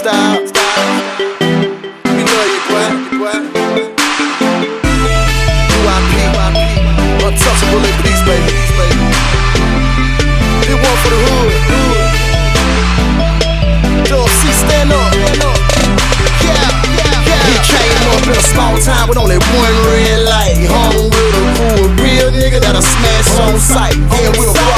style. We love you, boy. UIP, untouchable baby. For the hood. Yo, stand up. He came up in a small town with only one red light. Hung with a crew, real nigga that'll smash on sight. Yeah, we'll.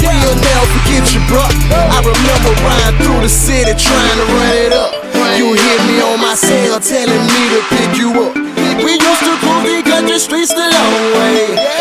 Never forget you, bro. I remember riding through the city trying to run it up. You hit me on my cell telling me to pick you up. We used to cruise the country streets the long way.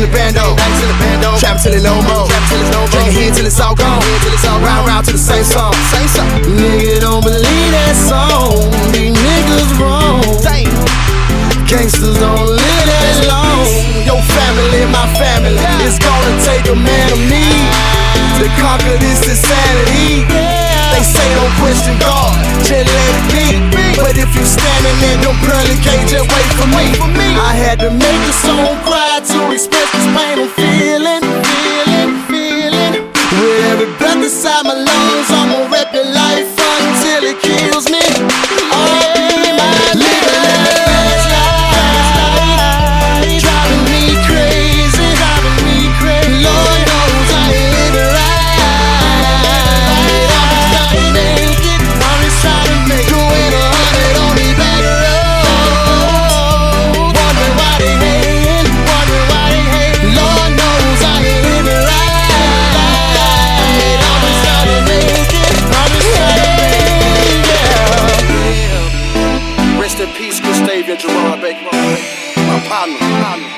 In the bando, in the bando. Trap till it no more, trap till it's no more. Drinking here till it's all gone, here till it's all round round to the same song, same song. Nigga don't believe that song. These niggas wrong. Gangsters don't live that long. Your family, my family. It's gonna take a man of me to conquer this insanity. They say don't question God, just let it be. But if you standing in them pearly cage, just wait for me. I had to make a song breath inside My partner, partner.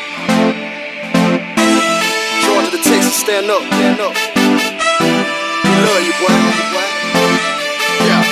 Georgia to Texas, stand up, stand up. We love you, boy. Yeah.